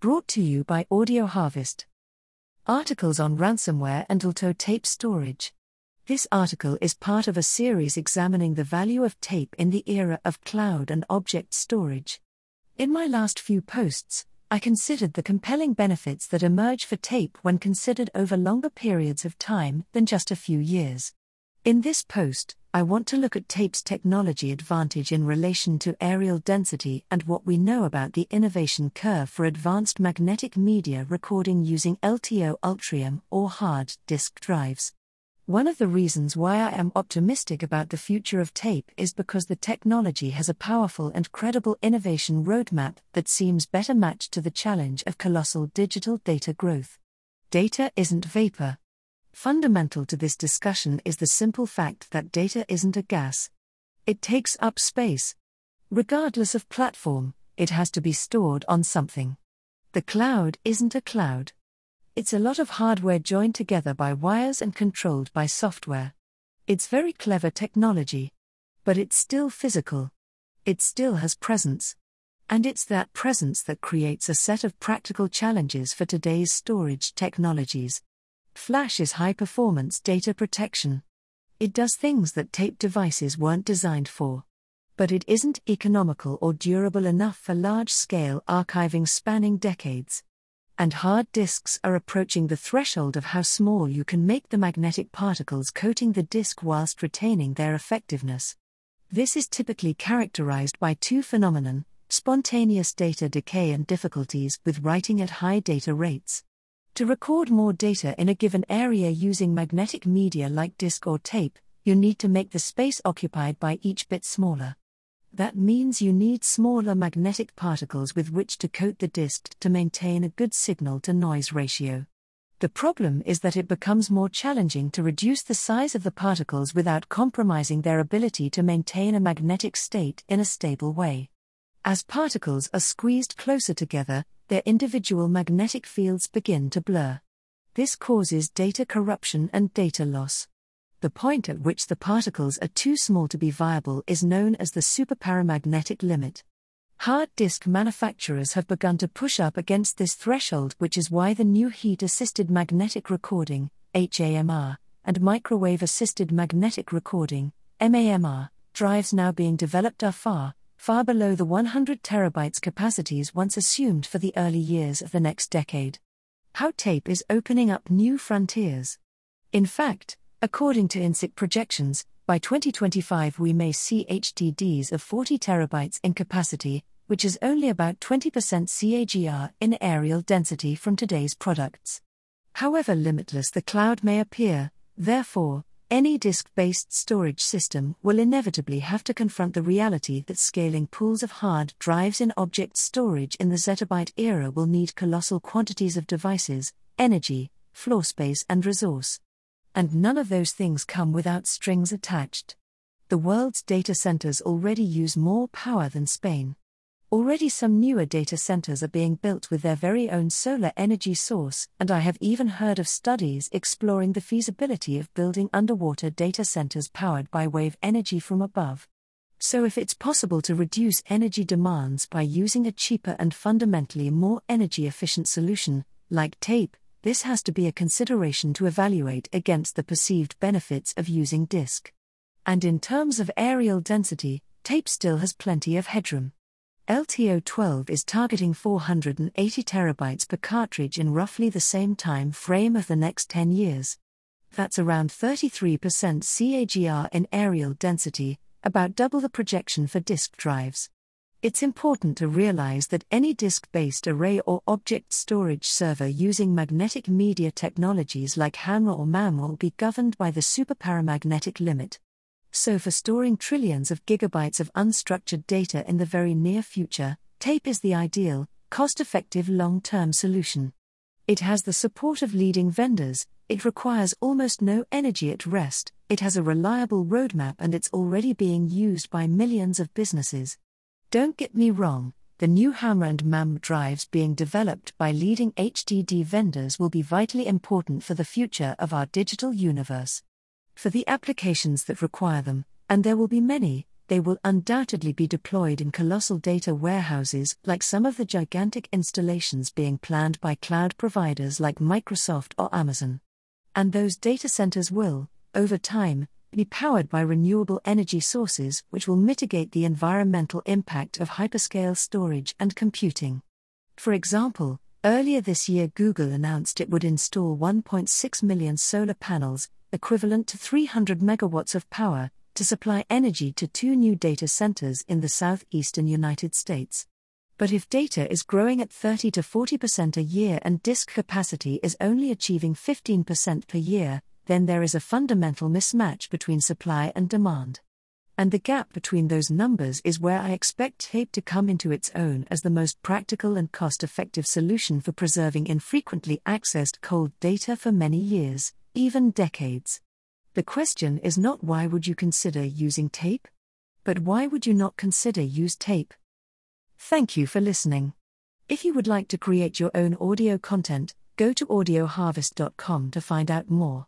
Brought to you by Audio Harvest. Articles on ransomware and LTO tape storage. This article is part of a series examining the value of tape in the era of cloud and object storage. In my last few posts, I considered the compelling benefits that emerge for tape when considered over longer periods of time than just a few years. In this post, I want to look at tape's technology advantage in relation to areal density and what we know about the innovation curve for advanced magnetic media recording using LTO Ultrium or hard disk drives. One of the reasons why I am optimistic about the future of tape is because the technology has a powerful and credible innovation roadmap that seems better matched to the challenge of colossal digital data growth. Data isn't vapor, Fundamental to this discussion is the simple fact that data isn't a gas. It takes up space. Regardless of platform, it has to be stored on something. The cloud isn't a cloud. It's a lot of hardware joined together by wires and controlled by software. It's very clever technology. But it's still physical. It still has presence. And it's that presence that creates a set of practical challenges for today's storage technologies. Flash is high performance data protection. It does things that tape devices weren't designed for. But it isn't economical or durable enough for large scale archiving spanning decades. And hard disks are approaching the threshold of how small you can make the magnetic particles coating the disk whilst retaining their effectiveness. This is typically characterized by two phenomenon spontaneous data decay and difficulties with writing at high data rates. To record more data in a given area using magnetic media like disk or tape, you need to make the space occupied by each bit smaller. That means you need smaller magnetic particles with which to coat the disk to maintain a good signal to noise ratio. The problem is that it becomes more challenging to reduce the size of the particles without compromising their ability to maintain a magnetic state in a stable way. As particles are squeezed closer together, their individual magnetic fields begin to blur. This causes data corruption and data loss. The point at which the particles are too small to be viable is known as the superparamagnetic limit. Hard disk manufacturers have begun to push up against this threshold, which is why the new heat assisted magnetic recording, HAMR, and microwave assisted magnetic recording, MAMR, drives now being developed are far, far below the 100 terabytes capacities once assumed for the early years of the next decade. How tape is opening up new frontiers. In fact, according to INSIC projections, by 2025 we may see HDDs of 40 terabytes in capacity, which is only about 20% CAGR in areal density from today's products. However limitless the cloud may appear, therefore, any disk based storage system will inevitably have to confront the reality that scaling pools of hard drives in object storage in the zettabyte era will need colossal quantities of devices, energy, floor space, and resource. And none of those things come without strings attached. The world's data centers already use more power than Spain. Already, some newer data centers are being built with their very own solar energy source, and I have even heard of studies exploring the feasibility of building underwater data centers powered by wave energy from above. So, if it's possible to reduce energy demands by using a cheaper and fundamentally more energy efficient solution, like tape, this has to be a consideration to evaluate against the perceived benefits of using disk. And in terms of areal density, tape still has plenty of headroom. LTO 12 is targeting 480 terabytes per cartridge in roughly the same time frame of the next 10 years. That's around 33% CAGR in areal density, about double the projection for disk drives. It's important to realize that any disk based array or object storage server using magnetic media technologies like HAMR or MAMR will be governed by the superparamagnetic limit so for storing trillions of gigabytes of unstructured data in the very near future, tape is the ideal, cost effective long term solution. It has the support of leading vendors, it requires almost no energy at rest, it has a reliable roadmap, and it's already being used by millions of businesses. Don't get me wrong, the new HAMR and MAMR drives being developed by leading HDD vendors will be vitally important for the future of our digital universe. For the applications that require them, and there will be many, they will undoubtedly be deployed in colossal data warehouses like some of the gigantic installations being planned by cloud providers like Microsoft or Amazon. And those data centers will, over time, be powered by renewable energy sources which will mitigate the environmental impact of hyperscale storage and computing. For example, earlier this year Google announced it would install 1.6 million solar panels, equivalent to 300 megawatts of power, to supply energy to two new data centers in the southeastern United States. But if data is growing at 30 to 40% a year and disk capacity is only achieving 15% per year, then there is a fundamental mismatch between supply and demand. And the gap between those numbers is where I expect tape to come into its own as the most practical and cost effective solution for preserving infrequently accessed cold data for many years, even decades. The question is not why would you consider using tape? But why would you not consider use tape? Thank you for listening. If you would like to create your own audio content, go to audioharvest.com to find out more.